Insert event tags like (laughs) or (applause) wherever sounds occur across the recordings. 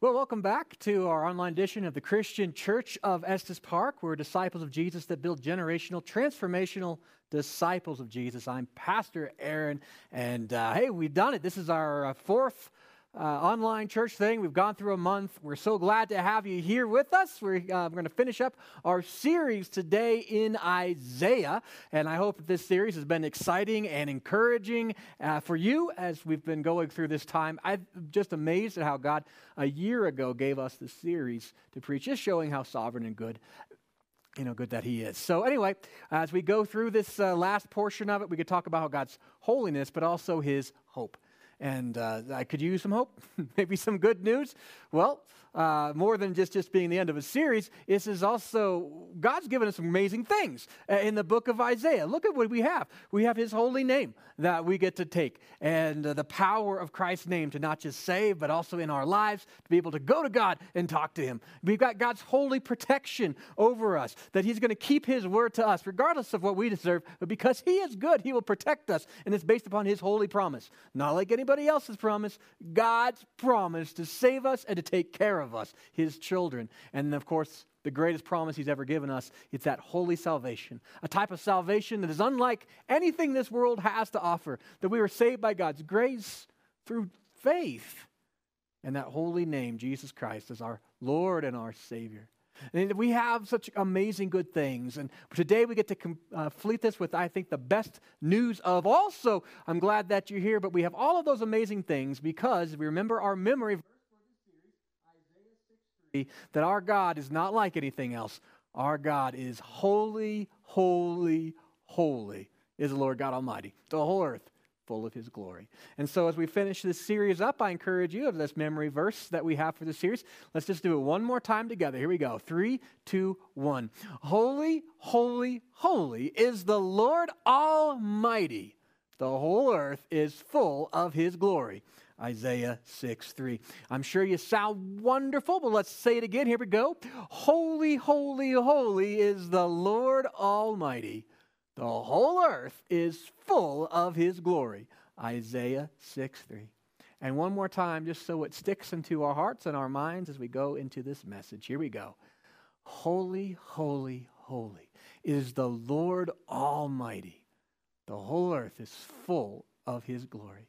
Well, welcome back to our online edition of the Christian Church of Estes Park. We're disciples of Jesus that build generational, transformational disciples of Jesus. I'm Pastor Aaron, and uh, hey, we've done it. This is our uh, fourth uh, online church thing. We've gone through a month. We're so glad to have you here with us. We're, uh, we're going to finish up our series today in Isaiah. And I hope that this series has been exciting and encouraging uh, for you as we've been going through this time. I'm just amazed at how God a year ago gave us this series to preach, just showing how sovereign and good you know, good that he is. So, anyway, as we go through this uh, last portion of it, we could talk about how God's holiness, but also his hope and uh, I could use some hope, (laughs) maybe some good news. Well, uh, more than just, just being the end of a series, this is also God's given us some amazing things uh, in the book of Isaiah. Look at what we have. We have His holy name that we get to take, and uh, the power of Christ's name to not just save, but also in our lives to be able to go to God and talk to Him. We've got God's holy protection over us, that He's going to keep His word to us, regardless of what we deserve, but because He is good, He will protect us, and it's based upon His holy promise. Not like anybody else's promise, God's promise to save us and to take care of of us, his children. And of course, the greatest promise he's ever given us it's that holy salvation a type of salvation that is unlike anything this world has to offer that we were saved by god's grace through faith and that holy name jesus christ as our lord and our savior and we have such amazing good things. And today we get to complete uh, this with, I think, the best news of. Also, I'm glad that you're here, but we have all of those amazing things because we remember our memory that our God is not like anything else. Our God is holy, holy, holy, is the Lord God Almighty. The whole earth full of his glory. And so as we finish this series up, I encourage you of this memory verse that we have for the series. Let's just do it one more time together. Here we go. Three, two, one. Holy, holy, holy is the Lord Almighty. The whole earth is full of his glory. Isaiah 6 3. I'm sure you sound wonderful, but let's say it again. Here we go. Holy, holy, holy is the Lord Almighty. The whole earth is full of his glory. Isaiah 6 3. And one more time, just so it sticks into our hearts and our minds as we go into this message. Here we go. Holy, holy, holy is the Lord Almighty. The whole earth is full of his glory.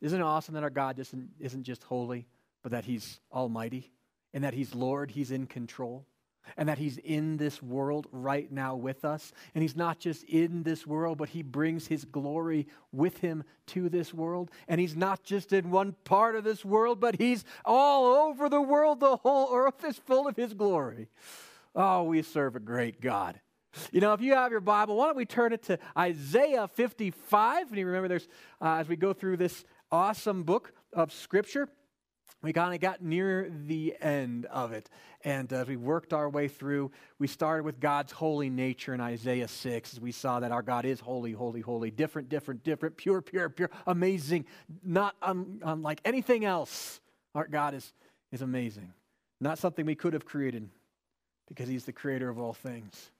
Isn't it awesome that our God isn't, isn't just holy, but that He's almighty and that He's Lord, He's in control, and that He's in this world right now with us? And He's not just in this world, but He brings His glory with Him to this world. And He's not just in one part of this world, but He's all over the world. The whole earth is full of His glory. Oh, we serve a great God. You know, if you have your Bible, why don't we turn it to Isaiah 55? And you remember, there's uh, as we go through this awesome book of Scripture. We kind of got near the end of it. And as we worked our way through, we started with God's holy nature in Isaiah 6. As we saw that our God is holy, holy, holy, different, different, different, pure, pure, pure, amazing, not un- unlike anything else. Our God is, is amazing. Not something we could have created because He's the creator of all things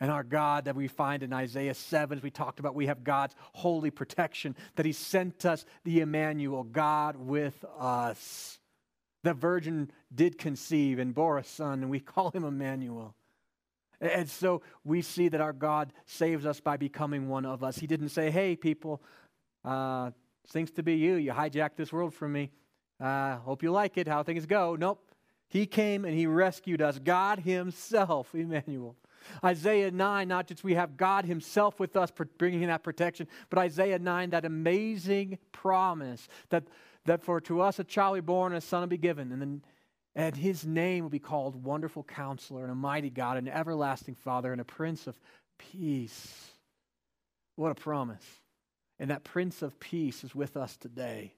and our God that we find in Isaiah 7, as we talked about, we have God's holy protection, that He sent us the Emmanuel, God with us. The virgin did conceive and bore a son, and we call him Emmanuel. And so we see that our God saves us by becoming one of us. He didn't say, hey, people, uh, seems to be you. You hijacked this world from me. Uh, hope you like it, how things go. Nope. He came and he rescued us. God Himself, Emmanuel. Isaiah 9, not just we have God Himself with us bringing that protection, but Isaiah 9, that amazing promise that, that for to us a child will be born and a son will be given, and, then, and His name will be called Wonderful Counselor and a Mighty God, an Everlasting Father, and a Prince of Peace. What a promise. And that Prince of Peace is with us today.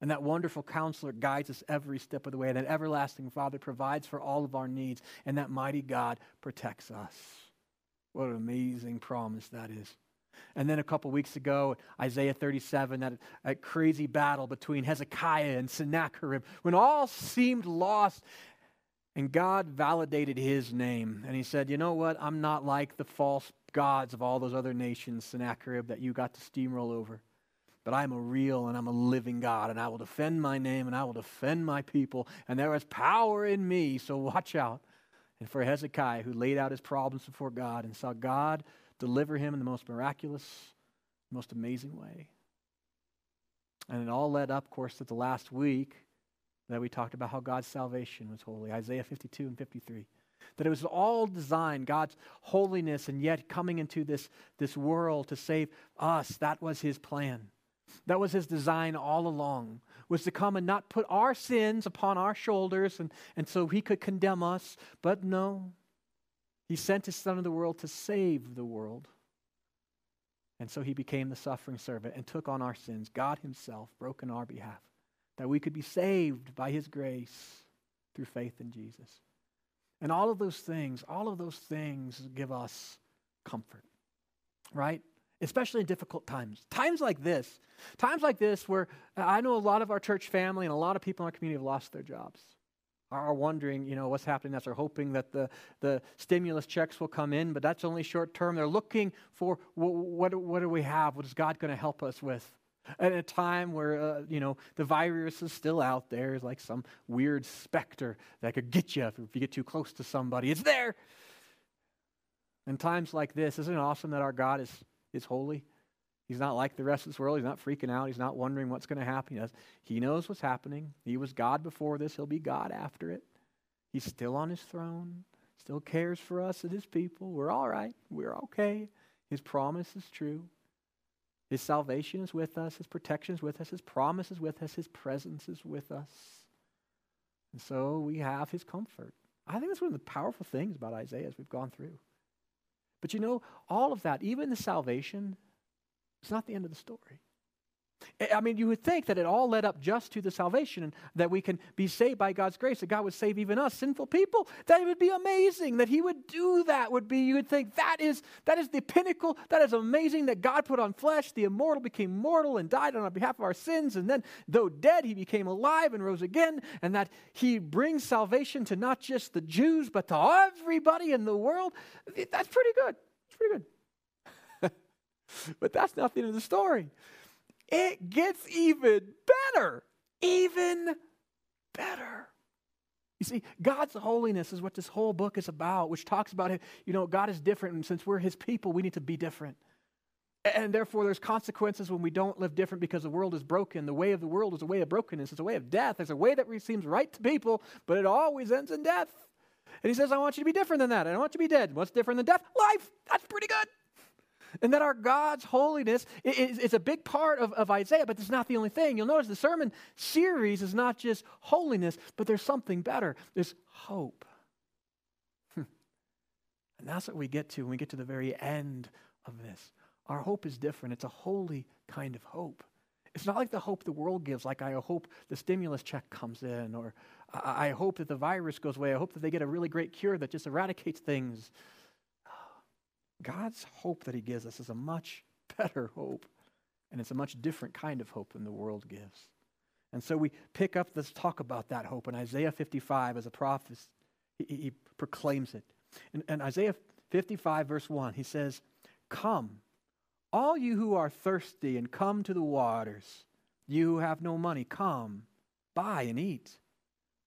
And that wonderful counselor guides us every step of the way. And That everlasting Father provides for all of our needs. And that mighty God protects us. What an amazing promise that is. And then a couple weeks ago, Isaiah 37, that, that crazy battle between Hezekiah and Sennacherib, when all seemed lost, and God validated his name. And he said, You know what? I'm not like the false gods of all those other nations, Sennacherib, that you got to steamroll over but I'm a real and I'm a living God, and I will defend my name and I will defend my people, and there is power in me, so watch out. And for Hezekiah, who laid out his problems before God and saw God deliver him in the most miraculous, most amazing way. And it all led up, of course, to the last week that we talked about how God's salvation was holy Isaiah 52 and 53. That it was all designed, God's holiness, and yet coming into this, this world to save us. That was his plan. That was his design all along, was to come and not put our sins upon our shoulders and, and so he could condemn us. But no, he sent his son to the world to save the world. And so he became the suffering servant and took on our sins. God himself broke on our behalf that we could be saved by his grace through faith in Jesus. And all of those things, all of those things give us comfort, right? Especially in difficult times. Times like this. Times like this where I know a lot of our church family and a lot of people in our community have lost their jobs are wondering, you know, what's happening. They're hoping that the, the stimulus checks will come in, but that's only short term. They're looking for what, what, what do we have? What is God going to help us with? At a time where, uh, you know, the virus is still out there, it's like some weird specter that could get you if you get too close to somebody. It's there. In times like this, isn't it awesome that our God is, is holy? He's not like the rest of this world. He's not freaking out. He's not wondering what's going to happen. He, he knows what's happening. He was God before this. He'll be God after it. He's still on his throne, still cares for us and his people. We're all right. We're okay. His promise is true. His salvation is with us. His protection is with us. His promise is with us. His presence is with us. And so we have his comfort. I think that's one of the powerful things about Isaiah as we've gone through. But you know, all of that, even the salvation, it's not the end of the story. I mean, you would think that it all led up just to the salvation and that we can be saved by God's grace, that God would save even us, sinful people. That it would be amazing that He would do that. Would be you would think that is that is the pinnacle. That is amazing that God put on flesh. The immortal became mortal and died on our behalf of our sins, and then though dead, He became alive and rose again, and that He brings salvation to not just the Jews but to everybody in the world. That's pretty good. It's pretty good. (laughs) but that's not the end of the story. It gets even better. Even better. You see, God's holiness is what this whole book is about, which talks about, it, you know, God is different, and since we're his people, we need to be different. And therefore, there's consequences when we don't live different because the world is broken. The way of the world is a way of brokenness, it's a way of death. There's a way that seems right to people, but it always ends in death. And he says, I want you to be different than that. I don't want you to be dead. What's different than death? Life. That's pretty good. And that our God's holiness is, is a big part of, of Isaiah, but it's not the only thing. You'll notice the sermon series is not just holiness, but there's something better. There's hope. Hmm. and that's what we get to when we get to the very end of this. Our hope is different. It's a holy kind of hope. It's not like the hope the world gives, like I hope the stimulus check comes in, or I hope that the virus goes away. I hope that they get a really great cure that just eradicates things. God's hope that He gives us is a much (laughs) better hope, and it's a much different kind of hope than the world gives. And so we pick up this talk about that hope in Isaiah 55 as a prophet. He, he proclaims it. In, in Isaiah 55, verse 1, he says, Come, all you who are thirsty, and come to the waters. You who have no money, come, buy and eat.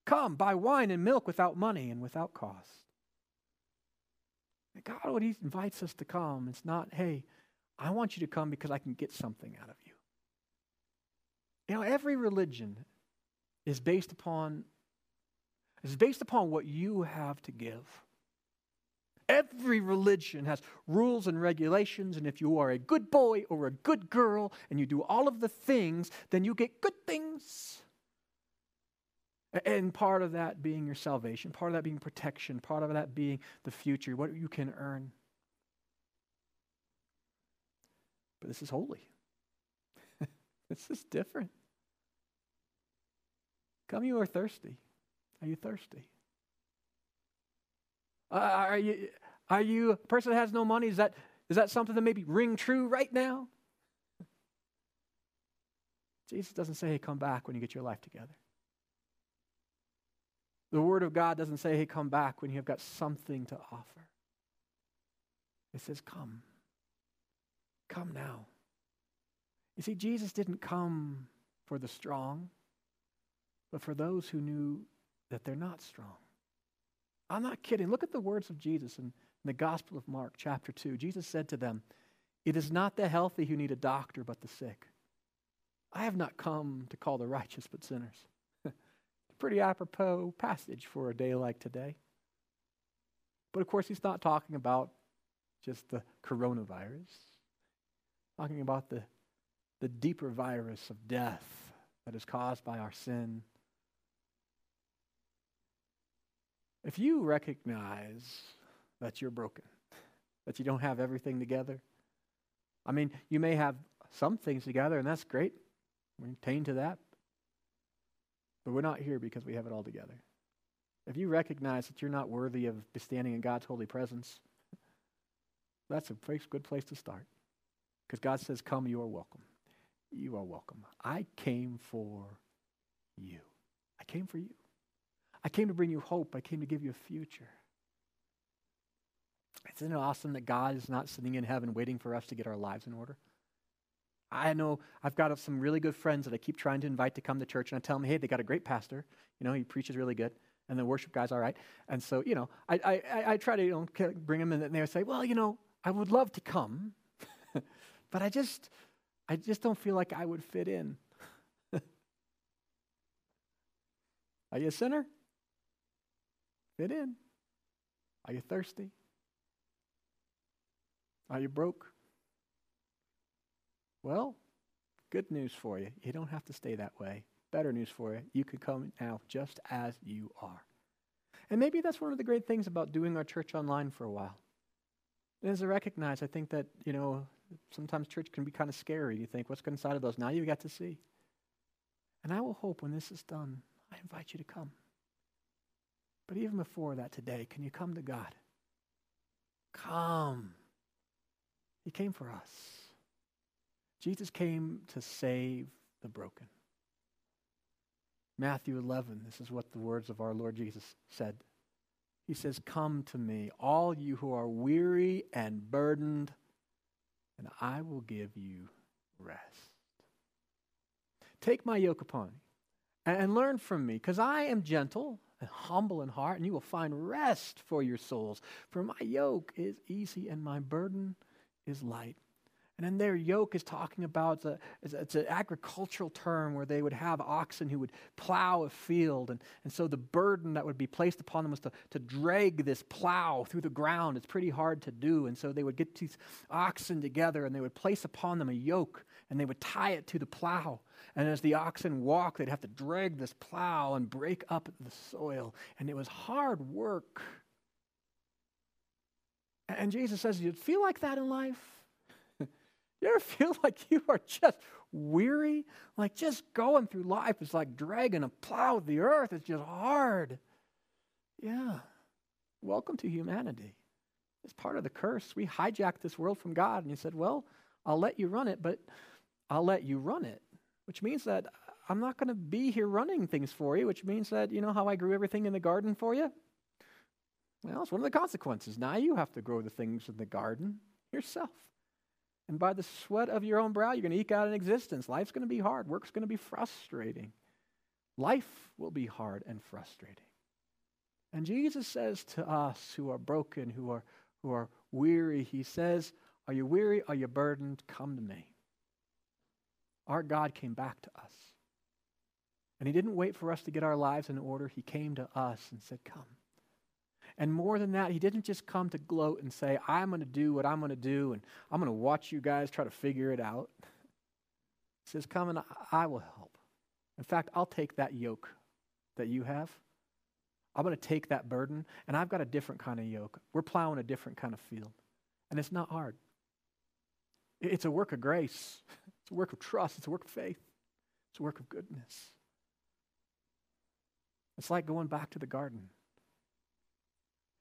Come, buy wine and milk without money and without cost. God, when He invites us to come, it's not, hey, I want you to come because I can get something out of you. You know, every religion is based upon is based upon what you have to give. Every religion has rules and regulations, and if you are a good boy or a good girl and you do all of the things, then you get good things. And part of that being your salvation, part of that being protection, part of that being the future, what you can earn. But this is holy. (laughs) this is different. Come, you are thirsty. Are you thirsty? Uh, are you are you a person that has no money? Is that is that something that maybe ring true right now? (laughs) Jesus doesn't say, "Hey, come back when you get your life together." The Word of God doesn't say, hey, come back when you have got something to offer. It says, come. Come now. You see, Jesus didn't come for the strong, but for those who knew that they're not strong. I'm not kidding. Look at the words of Jesus in, in the Gospel of Mark, chapter 2. Jesus said to them, It is not the healthy who need a doctor, but the sick. I have not come to call the righteous, but sinners. Pretty apropos passage for a day like today. But of course, he's not talking about just the coronavirus, talking about the, the deeper virus of death that is caused by our sin. If you recognize that you're broken, that you don't have everything together, I mean, you may have some things together, and that's great. Maintain to that. But we're not here because we have it all together. If you recognize that you're not worthy of standing in God's holy presence, that's a good place to start. Because God says, Come, you are welcome. You are welcome. I came for you. I came for you. I came to bring you hope. I came to give you a future. Isn't it awesome that God is not sitting in heaven waiting for us to get our lives in order? I know I've got some really good friends that I keep trying to invite to come to church, and I tell them, hey, they got a great pastor. You know, he preaches really good, and the worship guy's all right. And so, you know, I, I, I try to you know, bring them in, and they say, well, you know, I would love to come, (laughs) but I just, I just don't feel like I would fit in. (laughs) Are you a sinner? Fit in. Are you thirsty? Are you broke? Well, good news for you. You don't have to stay that way. Better news for you. You can come now just as you are. And maybe that's one of the great things about doing our church online for a while. As I recognize, I think that, you know, sometimes church can be kind of scary. You think, what's inside of those? Now you got to see. And I will hope when this is done, I invite you to come. But even before that today, can you come to God? Come. He came for us. Jesus came to save the broken. Matthew 11, this is what the words of our Lord Jesus said. He says, Come to me, all you who are weary and burdened, and I will give you rest. Take my yoke upon you and learn from me, because I am gentle and humble in heart, and you will find rest for your souls. For my yoke is easy and my burden is light. And then their yoke is talking about, it's, it's, an agricultural term where they would have oxen who would plow a field. And, and so the burden that would be placed upon them was to, to drag this plow through the ground. It's pretty hard to do. And so they would get these oxen together and they would place upon them a yoke and they would tie it to the plow. And as the oxen walked, they'd have to drag this plow and break up the soil. And it was hard work. And Jesus says, You'd feel like that in life? You ever (laughs) feel like you are just weary? Like just going through life is like dragging a plow of the earth. It's just hard. Yeah. Welcome to humanity. It's part of the curse. We hijacked this world from God, and He said, Well, I'll let you run it, but I'll let you run it, which means that I'm not going to be here running things for you, which means that, you know how I grew everything in the garden for you? Well, it's one of the consequences. Now you have to grow the things in the garden yourself. And by the sweat of your own brow, you're going to eke out an existence. Life's going to be hard. Work's going to be frustrating. Life will be hard and frustrating. And Jesus says to us who are broken, who are, who are weary, He says, Are you weary? Are you burdened? Come to me. Our God came back to us. And He didn't wait for us to get our lives in order. He came to us and said, Come. And more than that, he didn't just come to gloat and say, I'm going to do what I'm going to do, and I'm going to watch you guys try to figure it out. He says, Come and I will help. In fact, I'll take that yoke that you have. I'm going to take that burden, and I've got a different kind of yoke. We're plowing a different kind of field. And it's not hard. It's a work of grace, (laughs) it's a work of trust, it's a work of faith, it's a work of goodness. It's like going back to the garden.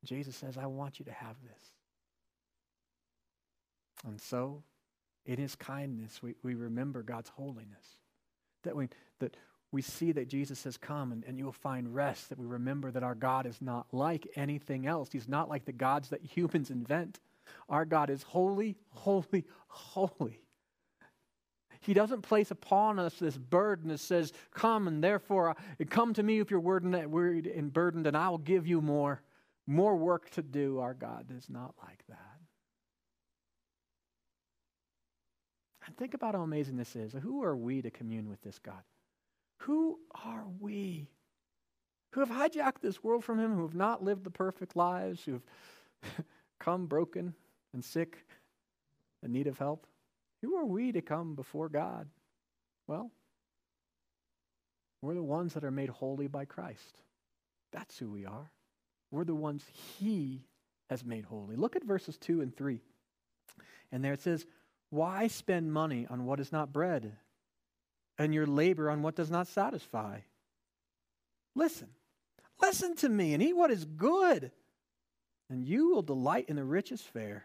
Jesus says, I want you to have this. And so, in his kindness, we, we remember God's holiness. That we, that we see that Jesus has come and, and you will find rest. That we remember that our God is not like anything else. He's not like the gods that (laughs) humans invent. Our God is holy, holy, holy. He doesn't place upon us this burden that says, Come and therefore uh, come to me if you're and burdened, and I will give you more, more work to do. Our God is not like that. And think about how amazing this is. Who are we to commune with this God? Who are we? Who have hijacked this world from Him, who have not lived the perfect lives, who have (laughs) come broken and sick, in need of help? Who are we to come before God? Well, we're the ones that are made holy by Christ. That's who we are. We're the ones He has made holy. Look at verses 2 and 3. And there it says, Why spend money on what is not bread, and your labor on what does not satisfy? Listen, listen to me and eat what is good, and you will delight in the richest fare.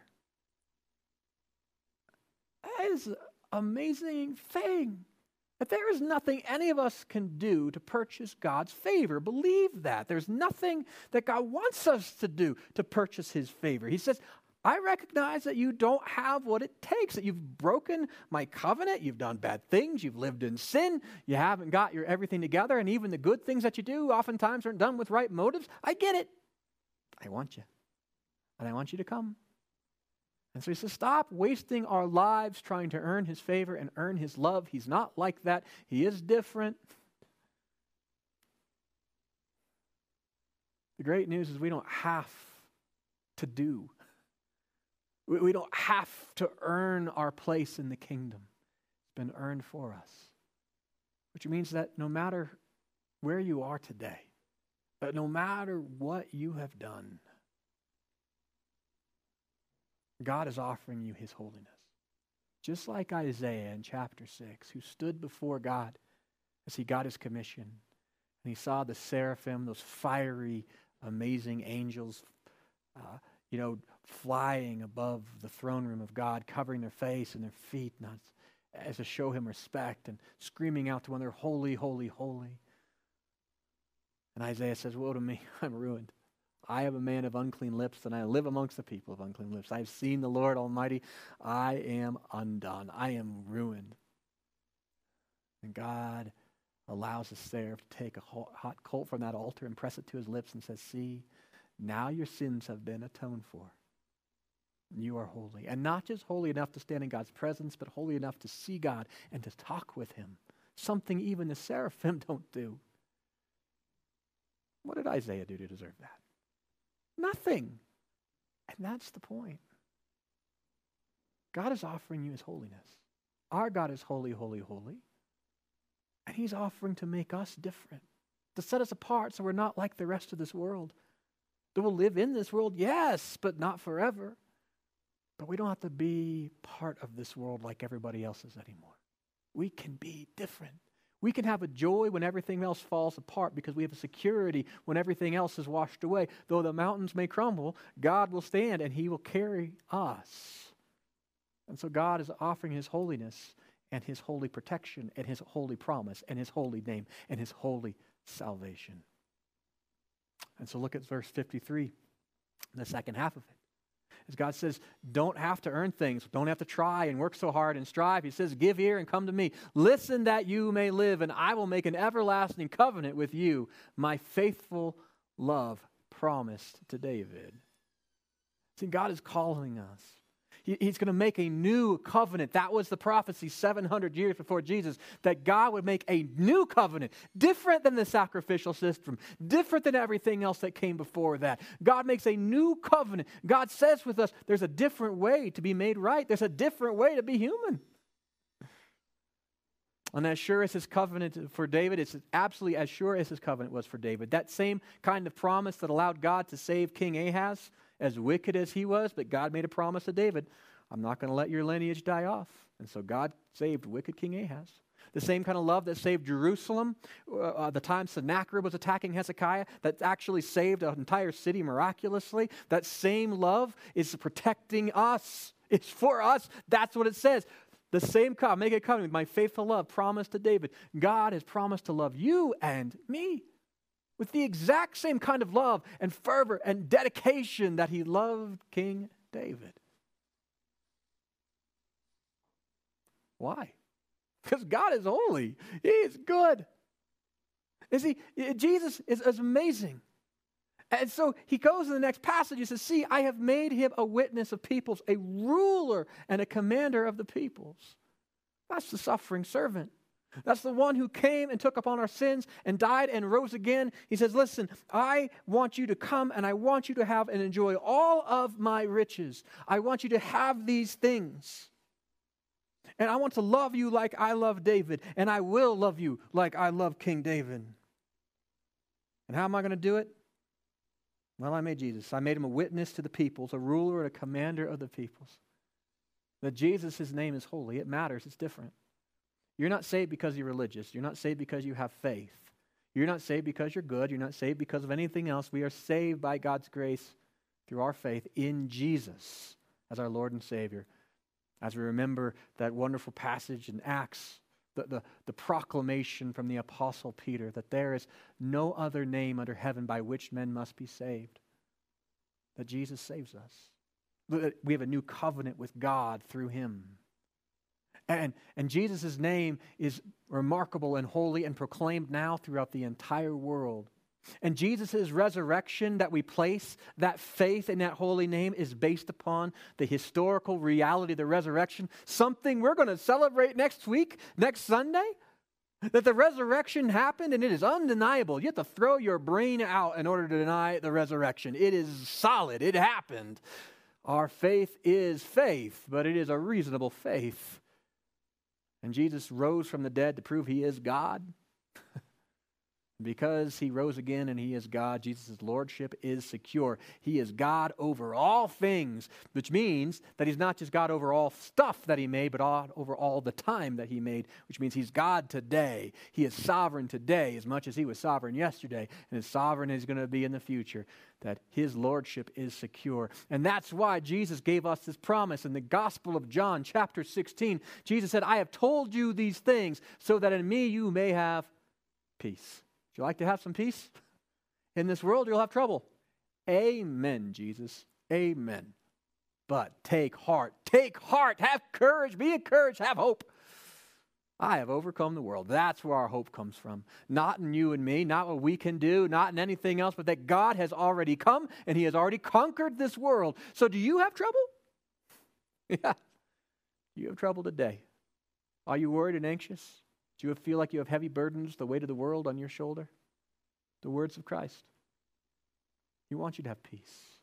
That is an amazing thing. That there is nothing any of us can do to purchase God's favor. Believe that. There's nothing that God wants us to do to purchase His favor. He says, I recognize that you don't have what it takes, that you've broken my covenant, you've done bad things, you've lived in sin, you haven't got your everything together, and even the good things that you do oftentimes aren't done with right motives. I get it. I want you. And I want you to come. And so he says, Stop wasting our lives trying to earn his favor and earn his love. He's not like that, he is different. The great news is we don't have to do, we don't have to earn our place in the kingdom. It's been earned for us. Which means that no matter where you are today, no matter what you have done, God is offering you his holiness. Just like Isaiah in chapter 6, who stood before God as he got his commission. And he saw the seraphim, those fiery, amazing angels, uh, you know, flying above the throne room of God, covering their face and their feet, not as to show him respect, and screaming out to one, they're holy, holy, holy. And Isaiah says, Woe to me, (laughs) I'm ruined. I am a man of unclean lips, and I live amongst the people of unclean lips. I have seen the Lord Almighty. I am undone. I am ruined. And God allows the seraph to take a hot coal from that altar and press it to his lips and says, See, now your sins have been atoned for. You are holy. And not just holy enough to stand in God's presence, but holy enough to see God and to talk with him. Something even the seraphim (laughs) don't do. What did Isaiah do to deserve that? Nothing. And that's the point. God is offering you his holiness. Our God is holy, holy, holy. And he's offering to make us different, to set us apart so we're not like the rest of this world. That we'll live in this world, yes, but not forever. But we don't have to be part of this world like everybody else is anymore. We can be different. We can have a joy when everything else falls apart because we have a security when everything else is washed away. Though the mountains may crumble, God will stand and He will carry us. And so God is offering His holiness and His holy protection and His holy promise and His holy name and His holy salvation. And so look at verse 53, the second half of it. As God says, don't have to earn things, don't have to try and work so hard and strive. He says, Give ear and come to me. Listen that you may live, and I will make an everlasting covenant with you, my faithful love promised to David. See, God is calling us he's going to make a new covenant. That was the prophecy 700 years before Jesus, that God would make a new covenant, different than the sacrificial system, different than everything else that came before that. God makes a new covenant. God says with us, there's a different way to be made right, there's a different way to be human. And as sure as his covenant for David, it's absolutely as sure as his covenant was for David. That same kind of promise that allowed God to save King Ahaz as wicked as he was, but God made a promise to David I'm not going to let your lineage die off. And so God saved wicked King Ahaz. The same kind of love that saved Jerusalem uh, uh, the time Sennacherib was attacking Hezekiah, that actually saved an entire city miraculously. That same love is protecting us. It's for us. That's what it says. The same covenant, make a covenant my faithful love promised to David. God has promised to love you and me with the exact same kind of love and fervor and dedication that he loved King David. Why? because God is holy. He is good. You see, Jesus is, is amazing. And so he goes in the next passage and says, See, I have made him a witness of peoples, a ruler and a commander of the peoples. That's the suffering servant. That's the one who came and took upon our sins and died and rose again. He says, Listen, I want you to come and I want you to have and enjoy all of my riches. I want you to have these things. And I want to love you like I love David, and I will love you like I love King David. And how am I going to do it? Well, I made Jesus. I made him a witness to the peoples, a ruler and a commander of the peoples. That Jesus, his name is holy. It matters, it's different. You're not saved because you're religious. You're not saved because you have faith. You're not saved because you're good. You're not saved because of anything else. We are saved by God's grace through our faith in Jesus as our Lord and Savior. As we remember that wonderful passage in Acts, the, the, the, proclamation from the Apostle Peter that there is no other name under heaven by which men must be saved, that Jesus saves us. We have a new covenant with God through him. And, and Jesus' name is remarkable and holy and proclaimed now throughout the entire world. And Jesus' resurrection that we place that faith in that holy name is based upon the historical reality of the resurrection, something we're going to celebrate next week, next Sunday. That the resurrection happened and it is undeniable. You have to throw your brain out in order to deny the resurrection. It is solid, it happened. Our faith is faith, but it is a reasonable faith. And Jesus rose from the dead to prove he is God. Because he rose again and he is God, Jesus' lordship is secure. He is God over all things, which means that he's not just God over all stuff that he made, but God over all the time that he made, which means he's God today. He is sovereign today as much as he was sovereign yesterday, and as sovereign as he's going to be in the future, that his lordship is secure. And that's why Jesus gave us this promise in the Gospel of John, chapter 16. Jesus said, I have told you these things so that in me you may have peace. You like to have some peace? In this world, you'll have trouble. Amen, Jesus. Amen. But take heart. Take heart. Have courage. Be encouraged. Have hope. I have overcome the world. That's where our hope comes from. Not in you and me, not what we can do, not in anything else, but that God has already come and He has already conquered this world. So, do you have trouble? (laughs) Yeah. You have trouble today. Are you worried and anxious? Do you feel like you have heavy burdens, the weight of the world on your shoulder? The words of Christ. He wants you to have peace.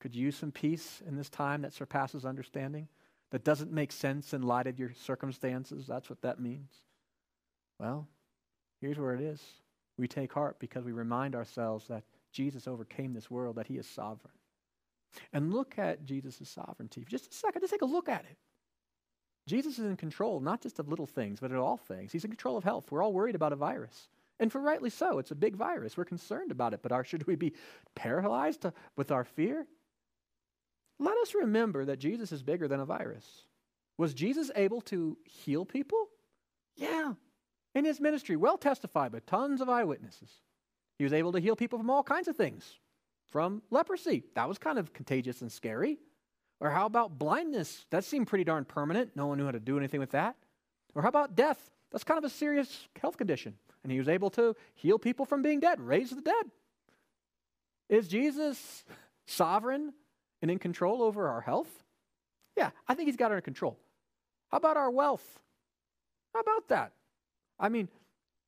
Could you use some peace in this time that surpasses understanding? That doesn't make sense in light of your circumstances? That's what that means. Well, here's where it is. We take heart because we remind ourselves that Jesus overcame this world, that he is sovereign. And look at Jesus' sovereignty. Just a second, just take a look at it. Jesus is in control, not just of little things, but of all things. He's in control of health. We're all worried about a virus. And for rightly so, it's a big virus. We're concerned about it, but our, should we be paralyzed with our fear? Let us remember that Jesus is bigger than a virus. Was Jesus able to heal people? Yeah. In his ministry, well testified by tons of eyewitnesses. He was able to heal people from all kinds of things, from leprosy. That was kind of contagious and scary. Or how about blindness? That seemed pretty darn permanent. No one knew how to do anything with that. Or how about death? That's kind of a serious health condition. And he was able to heal people from being dead, raise the dead. Is Jesus sovereign and in control over our health? Yeah, I think he's got it under control. How about our wealth? How about that? I mean,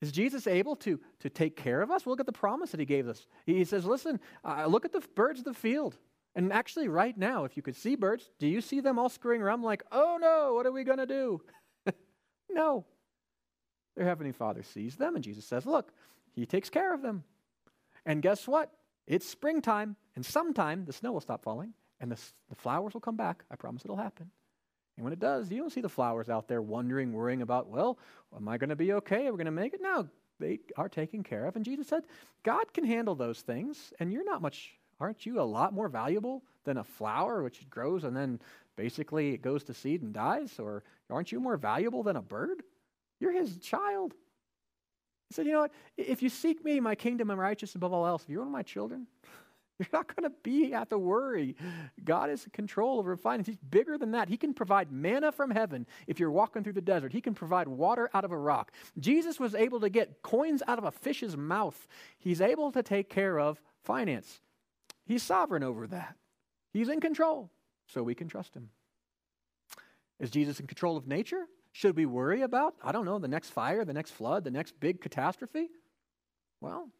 is Jesus able to, to take care of us? Look at the promise that he gave us. He says, Listen, uh, look at the birds of the field. And actually, right now, if you could see birds, do you see them all scurrying around like, oh no, what are we going to do? (laughs) no. Their Heavenly Father sees them, and Jesus says, look, He takes care of them. And guess what? It's springtime, and sometime the snow will stop falling, and the, the flowers will come back. I promise it'll happen. And when it does, you don't see the flowers out there wondering, worrying about, well, am I going to be okay? Are we going to make it? No, they are taken care of. And Jesus said, God can handle those things, and you're not much aren't you a lot more valuable than a flower which grows and then basically it goes to seed and dies? Or aren't you more valuable than a bird? You're his child. He said, You know what? If you seek me, my kingdom, and righteousness above all else, if you're one of my children, (laughs) You're not going to be have to worry. God is in control over finance. He's bigger than that. He can provide manna from heaven if you're walking through the desert. He can provide water out of a rock. Jesus was able to get coins out of a fish's mouth. He's able to take care of finance. He's sovereign over that. He's in control, so we can trust him. Is Jesus in control of nature? Should we worry about, I don't know, the next fire, the next flood, the next big catastrophe? Well,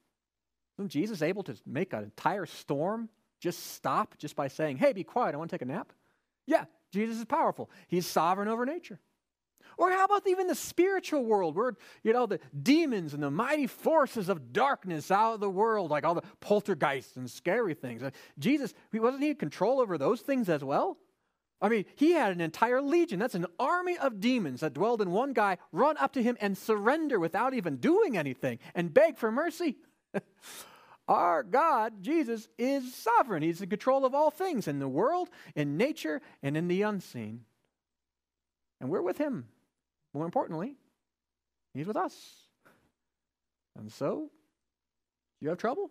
isn't Jesus able to make an entire storm just stop just by saying, hey, be quiet, I want to take a nap? Yeah, Jesus is powerful. He's sovereign over nature. Or how about even the spiritual world where, you know, the demons and the mighty forces of darkness out of the world, like all the poltergeists and scary things. Uh, Jesus, wasn't he in control over those things as well? I mean, he had an entire legion. That's an army of demons that dwelled in one guy, run up to him and surrender without even doing anything and beg for mercy. (laughs) Our God, Jesus, is sovereign. He's in control of all things in the world, in nature, and in the unseen. And we're with him. More importantly, he's with us. And so, you have trouble?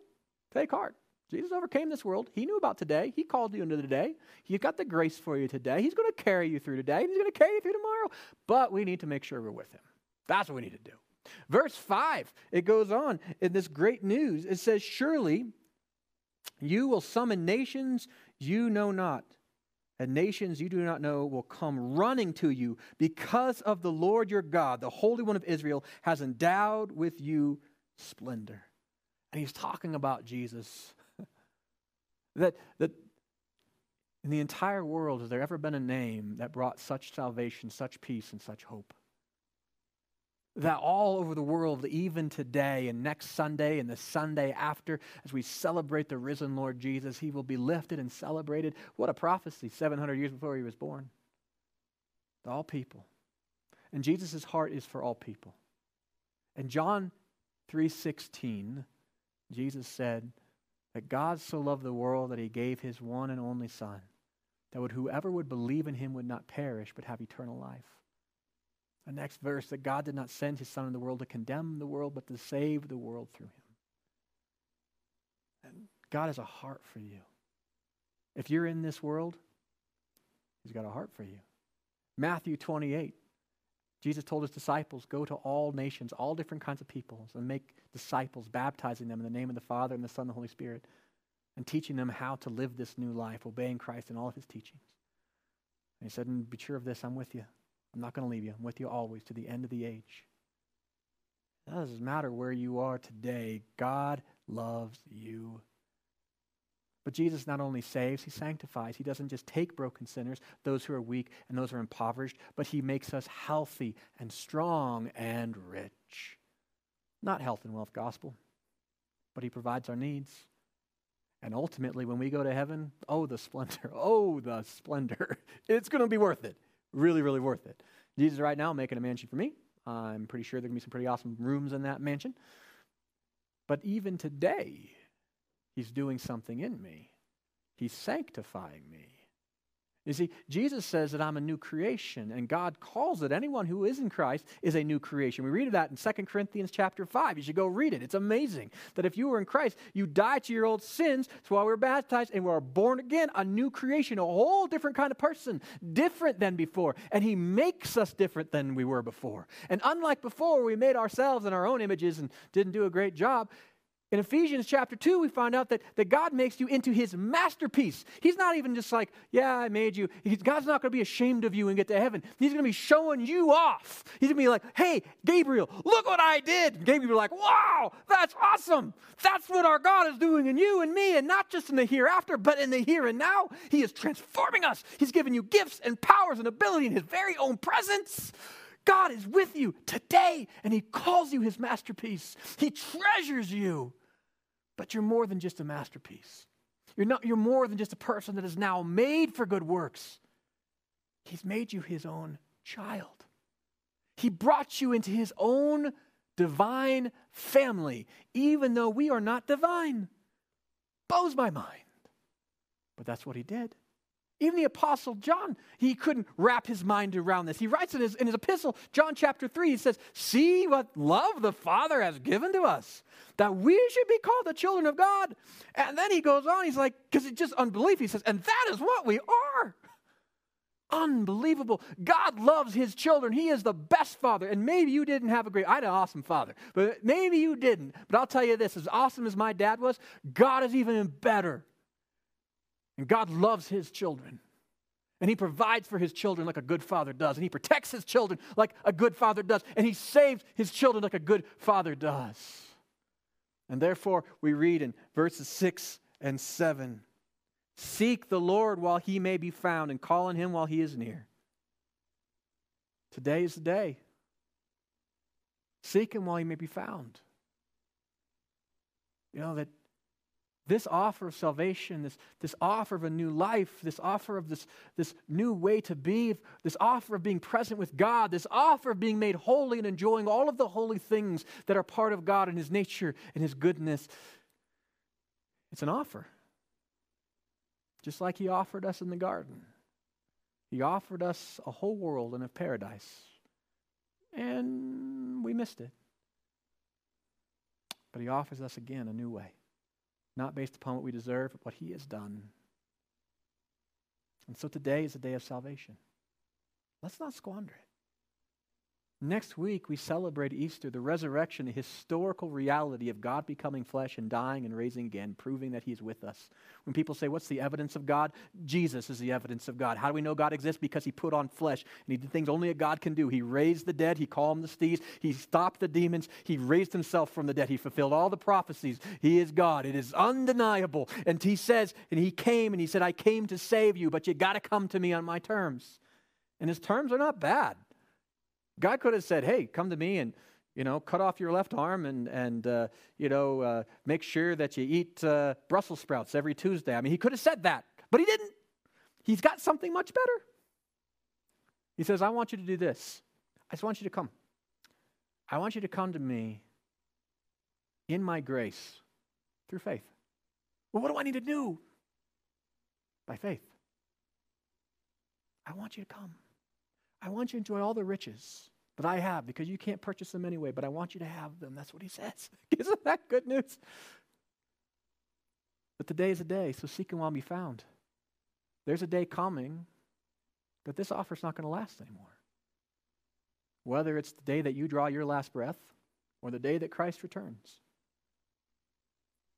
Take heart. Jesus overcame this world. He knew about today. He called you into the day. He's got the grace for you today. He's going to carry you through today. He's going to carry you through tomorrow. But we need to make sure we're with him. That's what we need to do. Verse 5, it goes on in this great news. It says, Surely you will summon nations you know not, and nations you do not know will come running to you because of the Lord your God, the Holy One of Israel, has endowed with you splendor. And he's talking about Jesus. (laughs) that, that in the entire world, has there ever been a name that brought such salvation, such peace, and such hope? That all over the world, even today and next Sunday and the Sunday after, as we celebrate the risen Lord Jesus, he will be lifted and celebrated. What a prophecy 700 years before he was born. To all people. And Jesus' heart is for all people. In John 3:16, Jesus said that God so loved the world that he gave his one and only son, that would whoever would believe in him would not perish but have eternal life. The next verse that God did not send his Son in the world to condemn the world, but to save the world through him. And God has a heart for you. If you're in this world, he's got a heart for you. Matthew 28. Jesus told his disciples, Go to all nations, all different kinds of peoples, and make disciples, baptizing them in the name of the Father and the Son and the Holy Spirit, and teaching them how to live this new life, obeying Christ in all of his teachings. And he said, And be sure of this, I'm with you I'm not going to leave you. I'm with you always to the end of the age. It doesn't matter where you are today, God loves you. But Jesus not only saves, he sanctifies. He doesn't just take broken sinners, those who are weak and those who are impoverished, but he makes us healthy and strong and rich. Not health and wealth gospel, but he provides our needs. And ultimately, when we go to heaven, oh, the splendor, (laughs) oh, the splendor. (laughs) It's going to be worth it really, really worth it. Jesus right now making a mansion for me. I'm pretty sure there can be some pretty awesome rooms in that mansion. But even today, he's doing something in me. He's sanctifying me. You see, Jesus says that I'm a new creation, and God calls it anyone who is in Christ is a new creation. We read that in 2 Corinthians chapter 5. You should go read it. It's amazing that if you were in Christ, you died to your old sins. That's why we are baptized and we are born again, a new creation, a whole different kind of person, different than before. And He makes us different than we were before. And unlike before, we made ourselves in our own images and didn't do a great job, in Ephesians chapter 2, we find out that, that God makes you into his masterpiece. He's not even just like, yeah, I made you. He's, God's not going to be ashamed of you and get to heaven. He's going to be showing you off. He's going to be like, hey, Gabriel, look what I did. And Gabriel like, wow, that's awesome. That's what our God is doing in you and me, and not just in the hereafter, but in the here and now. He is transforming us. He's giving you gifts and powers and ability in his very own presence. God is with you today, and He calls you His masterpiece. He treasures you. But you're more than just a masterpiece. You're, not, you're more than just a person that is now made for good works. He's made you His own child. He brought you into His own divine family, even though we are not divine. Blows my mind. But that's what He did. Even the Apostle John, he couldn't wrap his mind around this. He writes in his, in his epistle, John chapter 3, he says, See what love the Father has given to us, that we should be called the children of God. And then he goes on, he's like, because it's just unbelief. He says, And that is what we are. Unbelievable. God loves his children. He is the best father. And maybe you didn't have a great, I had an awesome father, but maybe you didn't. But I'll tell you this as awesome as my dad was, God is even better. And God loves his children. And he provides for his children like a good father does. And he protects his children like a good father does. And he saves his children like a good father does. And therefore, we read in verses 6 and 7 Seek the Lord while he may be found, and call on him while he is near. Today is the day. Seek him while he may be found. You know, that this offer of salvation, this, this offer of a new life, this offer of this, this new way to be, this offer of being present with God, this offer of being made holy and enjoying all of the holy things that are part of God and His nature and His goodness. It's an offer. Just like He offered us in the garden, He offered us a whole world and a paradise. And we missed it. But He offers us again a new way not based upon what we deserve, but what He has done. And so today is a day of salvation. Let's not squander it. Next week, we celebrate Easter, the resurrection, the historical reality of God becoming flesh and dying and raising again, proving that He is with us. When people say, What's the evidence of God? Jesus is the evidence of God. How do we know God exists? Because He put on flesh and He did things only a God can do. He raised the dead, He calmed the seas, He stopped the demons, He raised Himself from the dead, He fulfilled all the prophecies. He is God. It is undeniable. And He says, and He came and He said, I came to save you, but you got to come to me on my terms. And His terms are not bad. God could have said, hey, come to me and, you know, cut off your left arm and, and uh, you know, uh, make sure that you eat uh, Brussels sprouts every Tuesday. I mean, he could have said that, but he didn't. He's got something much better. He says, I want you to do this. I just want you to come. I want you to come to me in my grace through faith. Well, what do I need to do? By faith. I want you to come. I want you to enjoy all the riches that I have because you can't purchase them anyway, but I want you to have them. That's what he says. (laughs) Isn't that good news? But today is a day, so seek and while be found. There's a day coming that this offer is not going to last anymore. Whether it's the day that you draw your last breath or the day that Christ returns.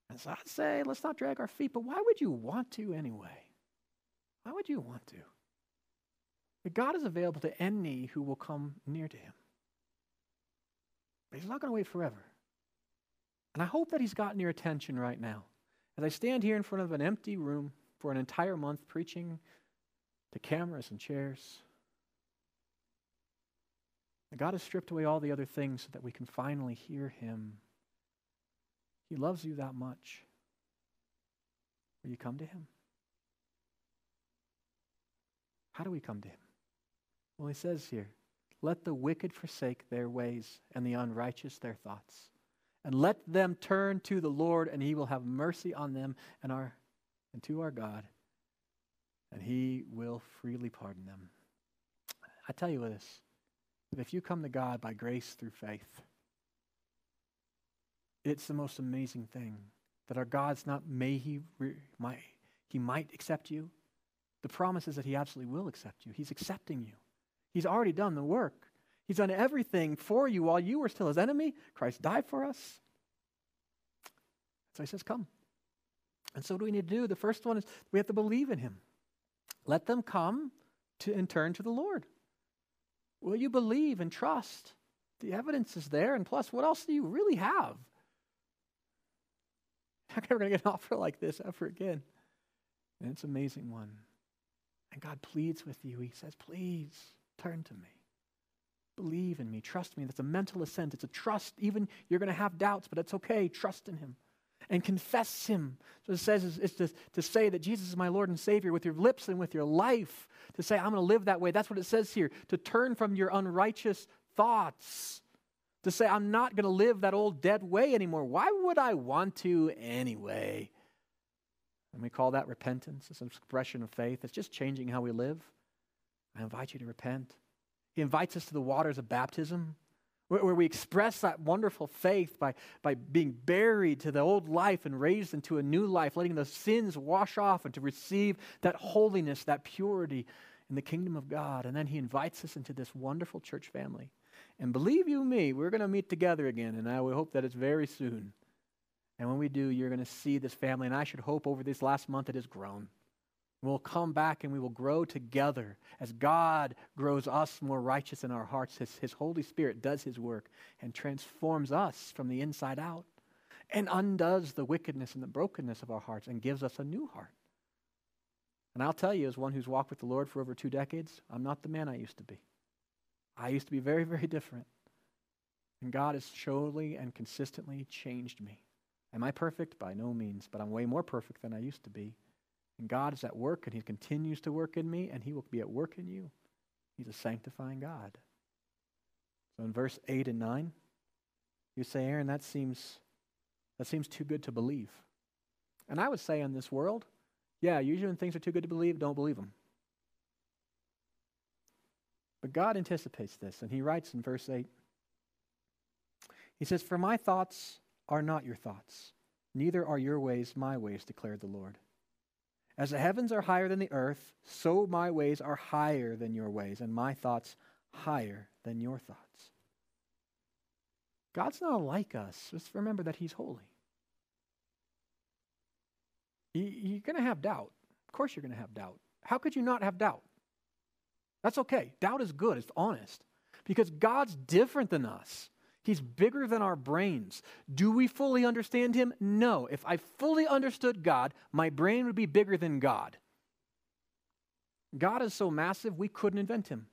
And so I'd say, let's not drag our feet, but why would you want to anyway? Why would you want to? That God is available to any who will come near to him. But he's not going to wait forever. And I hope that he's gotten your attention right now. As I stand here in front of an empty room for an entire month preaching to cameras and chairs, God has stripped away all the other things so that we can finally hear him. He loves you that much. Will you come to him? How do we come to him? Well, he says here, let the wicked forsake their ways and the unrighteous their thoughts. And let them turn to the Lord, and he will have mercy on them and, our, and to our God, and he will freely pardon them. I tell you this that if you come to God by grace through faith, it's the most amazing thing that our God's not may he might he might accept you. The promise is that he absolutely will accept you. He's accepting you. He's already done the work. He's done everything for you while you were still his enemy. Christ died for us. So he says, Come. And so, what do we need to do? The first one is we have to believe in him. Let them come to, and turn to the Lord. Will you believe and trust? The evidence is there. And plus, what else do you really have? (laughs) How we going to get an offer like this ever again? And it's an amazing one. And God pleads with you. He says, Please Turn to me. Believe in me. Trust me. That's a mental assent. It's a trust. Even you're going to have doubts, but it's okay. Trust in him and confess him. So it says is to, to say that Jesus is my Lord and Savior with your lips and with your life. To say, I'm going to live that way. That's what it says here. To turn from your unrighteous thoughts. To say, I'm not going to live that old dead way anymore. Why would I want to anyway? And we call that repentance. It's an expression of faith. It's just changing how we live. I invite you to repent. He invites us to the waters of baptism, where, where, we express that wonderful faith by, by being buried to the old life and raised into a new life, letting the sins wash off and to receive that holiness, that purity in the kingdom of God. And then he invites us into this wonderful church family. And believe you me, we're going to meet together again, and I hope that it's very soon. And when we do, you're going to see this family. And I should hope over this last month it has grown. We'll come back and we will grow together as God grows us more righteous in our hearts. His, his Holy Spirit does His work and transforms us from the inside out and undoes the wickedness and the brokenness of our hearts and gives us a new heart. And I'll tell you, as one who's walked with the Lord for over two decades, I'm not the man I used to be. I used to be very, (laughs) very different. And God has surely and consistently changed me. Am I perfect? By no means, but I'm way more perfect than I used to be. And God is at work, and He continues to work in me, and He will be at work in you. He's a sanctifying God. So in verse 8 and 9, you say, Aaron, that seems, that seems too good to believe. And I would say in this world, yeah, usually when things are too good to believe, don't believe them. But God anticipates this, and He writes in verse 8 He says, For my thoughts are not your thoughts, neither are your ways my ways, declared the Lord. As the heavens are higher than the earth, so my ways are higher than your ways, and my thoughts higher than your thoughts. God's not like us. Just remember that He's holy. You're going to have doubt. Of course, you're going to have doubt. How could you not have doubt? That's okay. Doubt is good, it's honest. Because God's different than us. He's bigger than our brains. Do we fully understand him? No. If I fully understood God, my brain would be bigger than God. God is so massive, we couldn't invent him.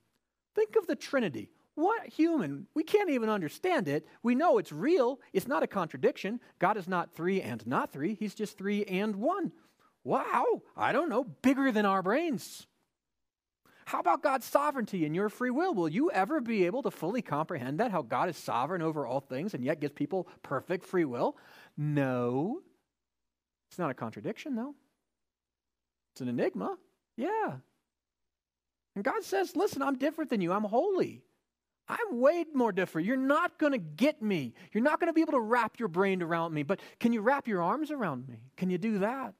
Think of the Trinity. What human? We can't even understand it. We know it's real. It's not a contradiction. God is not three and not three, He's just three and one. Wow, I don't know, bigger than our brains. How about God's sovereignty and your free will? Will you ever be able to fully comprehend that? How God is sovereign over all things and yet gives people perfect free will? No. It's not a contradiction, though. It's an enigma. Yeah. And God says, listen, I'm different than you. I'm holy. I'm way more different. You're not going to get me. You're not going to be able to wrap your brain around me. But can you wrap your arms around me? Can you do that?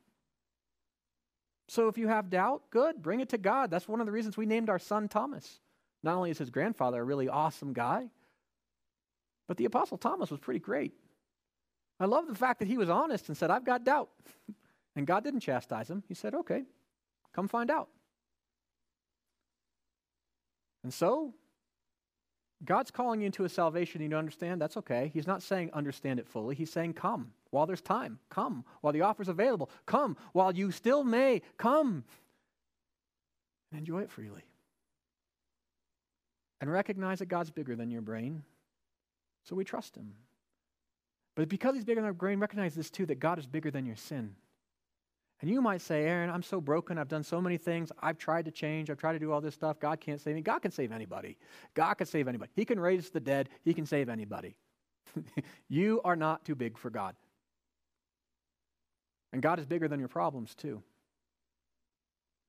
So if you have doubt, good, bring it to God. That's one of the reasons we named our son Thomas. Not only is his grandfather a really awesome guy, but the Apostle Thomas was pretty great. I love the fact that he was honest and said, I've got doubt. (laughs) and God didn't chastise him. He said, okay, come find out. And so God's calling you into a salvation you don't understand. That's okay. He's not saying understand it fully. He's saying come while there's time. Come while the offer's available. Come while you still may. Come and enjoy it freely. And recognize that God's bigger than your brain. So we trust Him. But because He's bigger than our brain, recognize this too that God is bigger than your sin. And you might say, Aaron, I'm so broken. I've done so many things. I've tried to change. I've tried to do all this stuff. God can't save me. God can save anybody. God can save anybody. He can raise the dead. He can save anybody. (laughs) you are not too big for God. And God is bigger than your problems, too.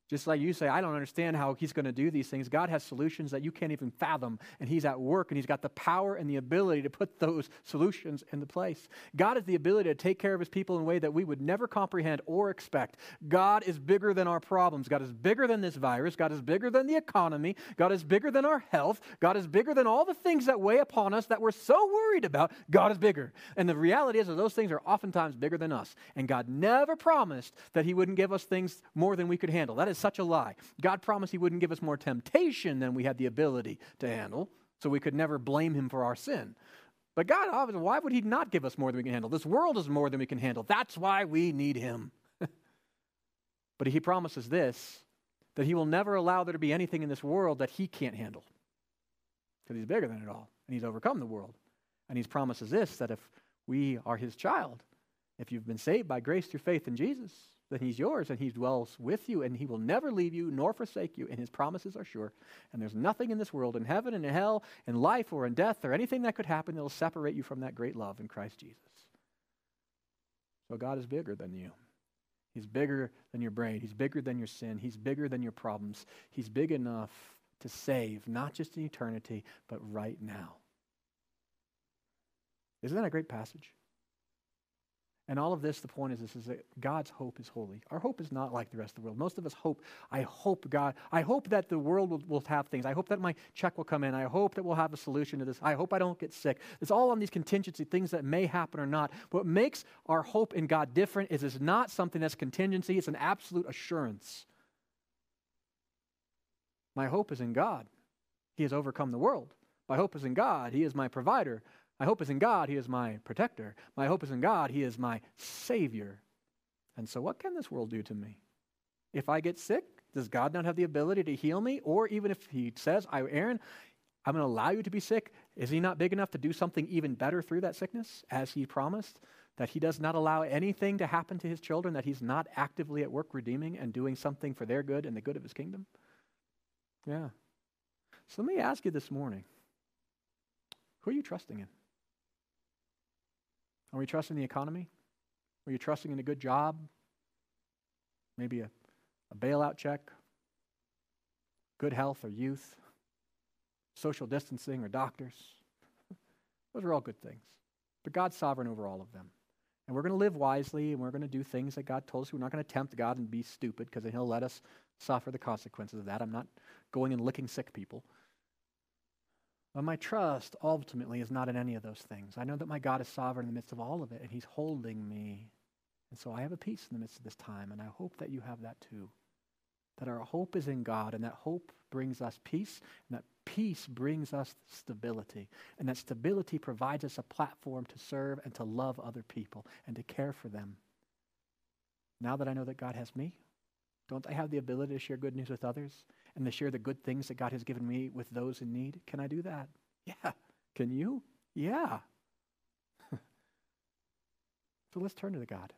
Just like you say, I don't understand how he's going to do these things. God has solutions that you can't even fathom, and he's at work, and he's got the power and the ability to put those solutions into place. God has the ability to take care of his people in a way that we would never comprehend or expect. God is bigger than our problems. God is bigger than this virus. God is bigger than the economy. God is bigger than our health. God is bigger than all the things that weigh upon us that we're so worried about. God is bigger. And the reality is that those things are oftentimes bigger than us. And God never promised that he wouldn't give us things more than we could handle. That is is such a lie. God promised He wouldn't give us more temptation than we had the ability to handle, so we could never blame Him for our sin. But God, why would He not give us more than we can handle? This world is more than we can handle. That's why we need Him. (laughs) but He promises this that He will never allow there to be anything in this world that He can't handle. Because He's bigger than it all, and He's overcome the world. And He promises this that if we are His child, if you've been saved by grace through faith in Jesus, that he's yours and he dwells with you and he will never leave you nor forsake you and his promises are sure and there's nothing in this world in heaven and in hell in life or in death or anything that could happen that will separate you from that great love in christ jesus so god is bigger than you He's bigger than your brain. He's bigger than your sin. He's bigger than your problems. He's big enough to save, not just in eternity, but right now. Isn't that a great passage? And all of this, the point is this is that God's hope is holy. Our hope is not like the rest of the world. Most of us hope, I hope God, I hope that the world will, will have things. I hope that my check will come in. I hope that we'll have a solution to this. I hope I don't get sick. It's all on these contingency things that may happen or not. What makes our hope in God different is it's not something that's contingency, it's an absolute assurance. My hope is in God. He has overcome the world. My hope is in God. He is my provider. My hope is in God. He is my protector. My hope is in God. He is my Savior. And so, what can this world do to me? If I get sick, does God not have the ability to heal me? Or even if He says, I, Aaron, I'm going to allow you to be sick, is He not big enough to do something even better through that sickness, as He promised? That He does not allow anything to happen to His children, that He's not actively at work redeeming and doing something for their good and the good of His kingdom? Yeah. So let me ask you this morning who are you trusting in? Are we trusting the economy? Are you trusting in a good job? Maybe a, a bailout check? Good health or youth? Social distancing or doctors? (laughs) Those are all good things. But God's sovereign over all of them. And we're going to live wisely and we're going to do things that God told us. We're not going to tempt God and be stupid because He'll let us suffer the consequences of that. I'm not going and licking sick people. But my trust ultimately is not in any of those things. I know that my God is sovereign in the midst of all of it, and He's holding me. And so I have a peace in the midst of this time, and I hope that you have that too. That our hope is in God, and that hope brings us peace, and that peace brings us stability. And that stability provides us a platform to serve and to love other people and to care for them. Now that I know that God has me, don't I have the ability to share good news with others? And to share the good things that God has given me with those in need? Can I do that? (laughs) Yeah. Can you? Yeah. (laughs) so let's turn to the God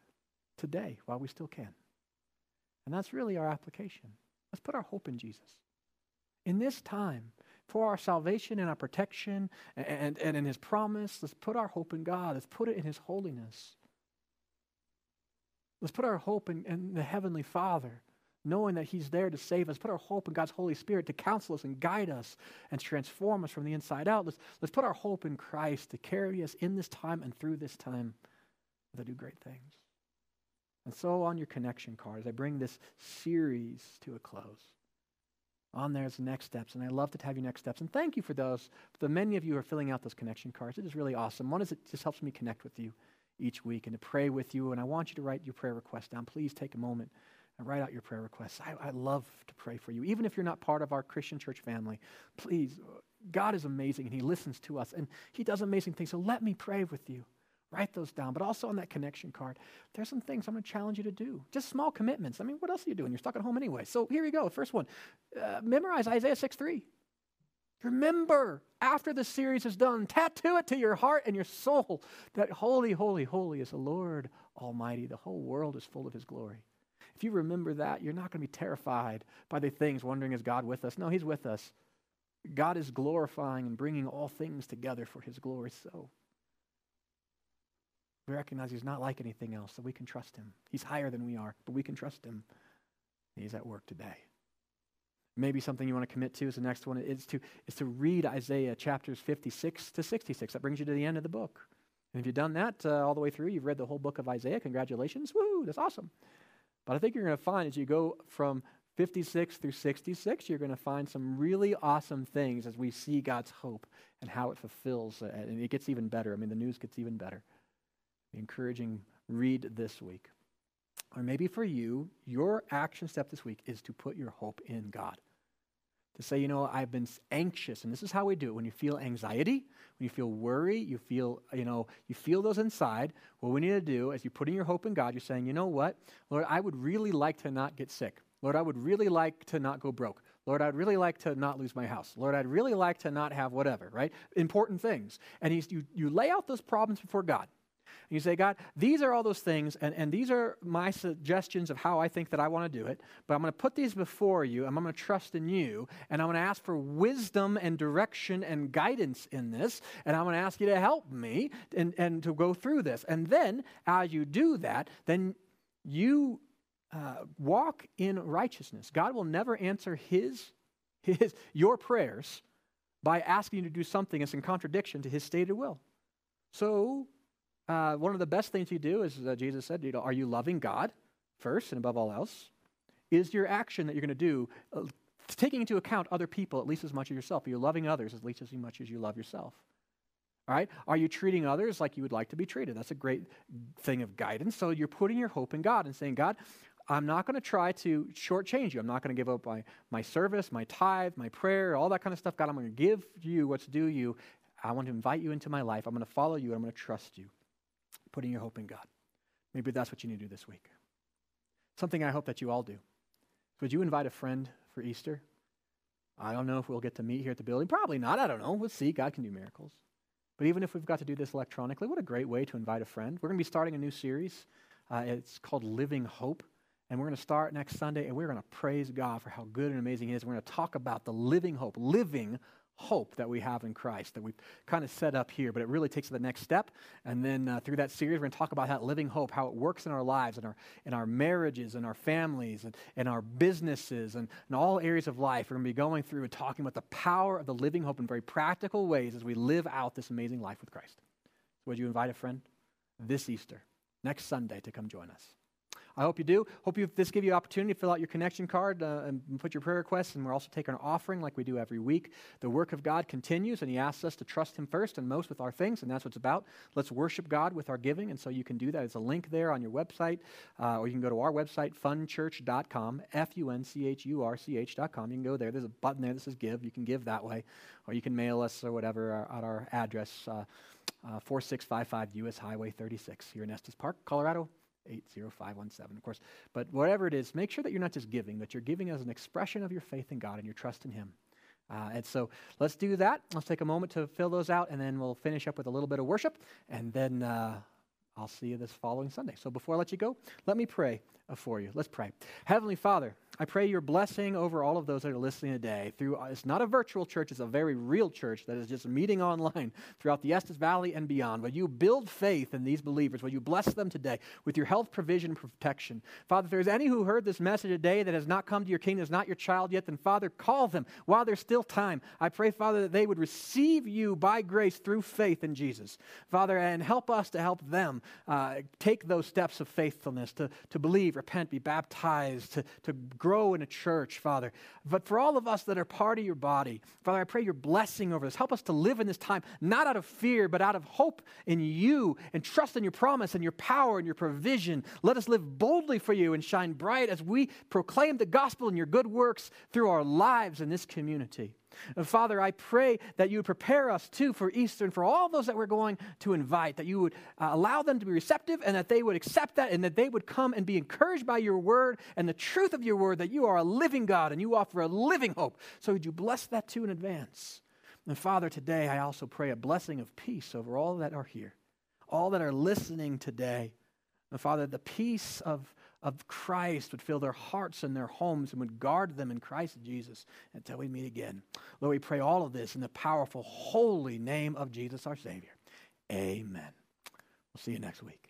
today while we still can. And that's really our application. Let's put our hope in Jesus. In this time, for our salvation and our protection and, and, and in his promise, let's put our hope in God. Let's put it in his holiness. Let's put our hope in, in the Heavenly Father knowing that He's there to save us. Put our hope in God's Holy Spirit to counsel us and guide us and transform us from the inside out. Let's, let's put our hope in Christ to carry us in this time and through this time to do great things. And so, on your connection card, as I bring this series to a close, on there's next steps, and I love to have your next steps. And thank you for those. The many of you who are filling out those connection cards. It is really awesome. One is it just helps me connect with you each week and to pray with you. And I want you to write your prayer request down. Please take a moment and write out your prayer requests. I, I love to pray for you. Even if you're not part of our Christian church family, please, God is amazing and He listens to us and He does amazing things. So let me pray with you. Write those down. But also on that connection card, there's some things I'm going to challenge you to do. Just small commitments. I mean, what else are you doing? You're stuck at home anyway. So here you go. First one uh, memorize Isaiah 6 3. Remember, after the series is done, tattoo it to your heart and your soul that holy, holy, holy is the Lord Almighty. The whole world is full of His glory. If you remember that, you're not going to be terrified by the things, wondering, is God with us? No, He's with us. God is glorifying and bringing all things together for His glory. So we recognize He's not like anything else, so we can trust Him. He's higher than we are, but we can trust Him. He's at work today. Maybe something you want to commit to is the next one is to, is to read Isaiah chapters 56 to 66. That brings you to the end of the book. And if you've done that uh, all the way through, you've read the whole book of Isaiah. Congratulations. Woo, that's awesome. But I think you're going to find as you go from 56 through 66, you're going to find some really awesome things as we see God's hope and how it fulfills. Uh, and it gets even better. I mean, the news gets even better. Encouraging read this week. Or maybe for you, your action step this week is to put your hope in God to say, you know, I've been anxious, and this is how we do it. When you feel anxiety, when you feel worry, you feel, you know, you feel those inside. What we need to do is you put in your hope in God. You're saying, you know what, Lord, I would really like to not get sick. Lord, I would really like to not go broke. Lord, I'd really like to not lose my house. Lord, I'd really like to not have whatever, right? Important things. And you, you lay out those problems before God. And you say, God, these are all those things, and, and these are my suggestions of how I think that I want to do it, but I'm going to put these before you, and I'm going to trust in you, and I'm going to ask for wisdom and direction and guidance in this, and I'm going to ask you to help me and, and to go through this. And then, as you do that, then you uh, walk in righteousness. God will never answer his, his, your prayers by asking you to do something that's in contradiction to his stated will. So, uh, one of the best things you do is uh, Jesus said, you know, are you loving God first and above all else? Is your action that you're going to do uh, taking into account other people at least as much as yourself? Are you loving others at least as much as you love yourself? All right? Are you treating others like you would like to be treated? That's a great thing of guidance. So you're putting your hope in God and saying, God, I'm not going to try to shortchange you. I'm not going to give up my, my service, my tithe, my prayer, all that kind of stuff. God, I'm going to give you what's due you. I want to invite you into my life. I'm going to follow you. I'm going to trust you. Putting your hope in God. Maybe that's what you need to do this week. Something I hope that you all do. Would you invite a friend for Easter? I don't know if we'll get to meet here at the building. Probably not. I don't know. We'll see. God can do miracles. But even if we've got to do this electronically, what a great way to invite a friend. We're going to be starting a new series. Uh, it's called Living Hope. And we're going to start next Sunday, and we're going to praise God for how good and amazing He is. We're going to talk about the living hope, living hope that we have in Christ that we've kind of set up here, but it really takes the next step. And then uh, through that series, we're going to talk about that living hope, how it works in our lives, in our, in our marriages, in our families, and in our businesses, and in all areas of life. We're going to be going through and talking about the power of the living hope in very practical ways as we live out this amazing life with Christ. Would you invite a friend this Easter, next Sunday, to come join us? I hope you do. Hope you, this give you opportunity to fill out your connection card uh, and put your prayer requests. And we're also taking an offering like we do every week. The work of God continues, and He asks us to trust Him first and most with our things, and that's what it's about. Let's worship God with our giving, and so you can do that. There's a link there on your website, uh, or you can go to our website, funchurch.com, F U N C H U R C H.com. You can go there. There's a button there that says give. You can give that way, or you can mail us or whatever uh, at our address. Uh, uh, 4655 US Highway 36 here in Estes Park, Colorado 80517, of course. But whatever it is, make sure that you're not just giving, that you're giving as an expression of your faith in God and your trust in Him. Uh, and so let's do that. Let's take a moment to fill those out, and then we'll finish up with a little bit of worship, and then uh, I'll see you this following Sunday. So before I let you go, let me pray for you. Let's pray. Heavenly Father, I pray your blessing over all of those that are listening today. Through uh, it's not a virtual church; it's a very real church that is just meeting (laughs) online throughout the Estes Valley and beyond. Will you build faith in these believers? Will you bless them today with your health, provision, and protection? Father, if there's any who heard this message today that has not come to your kingdom, is not your child yet, then Father, call them while there's still time. I pray, Father, that they would receive you by grace through faith in Jesus, Father, and help us to help them uh, take those steps of faithfulness to to believe, repent, be baptized, to to grow in a church, Father. But for all of us that are part of your body, Father, I pray your blessing over us. Help us to live in this time, not out of fear, but out of hope in you and trust in your promise and your power and your provision. Let us live boldly for you and shine bright as we proclaim the gospel and your good works through our lives in this community. And Father, I pray that you would prepare us too for Easter and for all those that we're going to invite, that you would uh, allow them to be receptive and that they would accept that and that they would come and be encouraged by your word and the truth of your word that you are a living God and you offer a living hope. So would you bless that too in advance? And Father, today I also pray a blessing of peace over all that are here, all that are listening today. And Father, the peace of of Christ would fill their hearts and their homes and would guard them in Christ Jesus until we meet again. Lord, we pray all of this in the powerful, holy name of Jesus our Savior. Amen. We'll see you next week.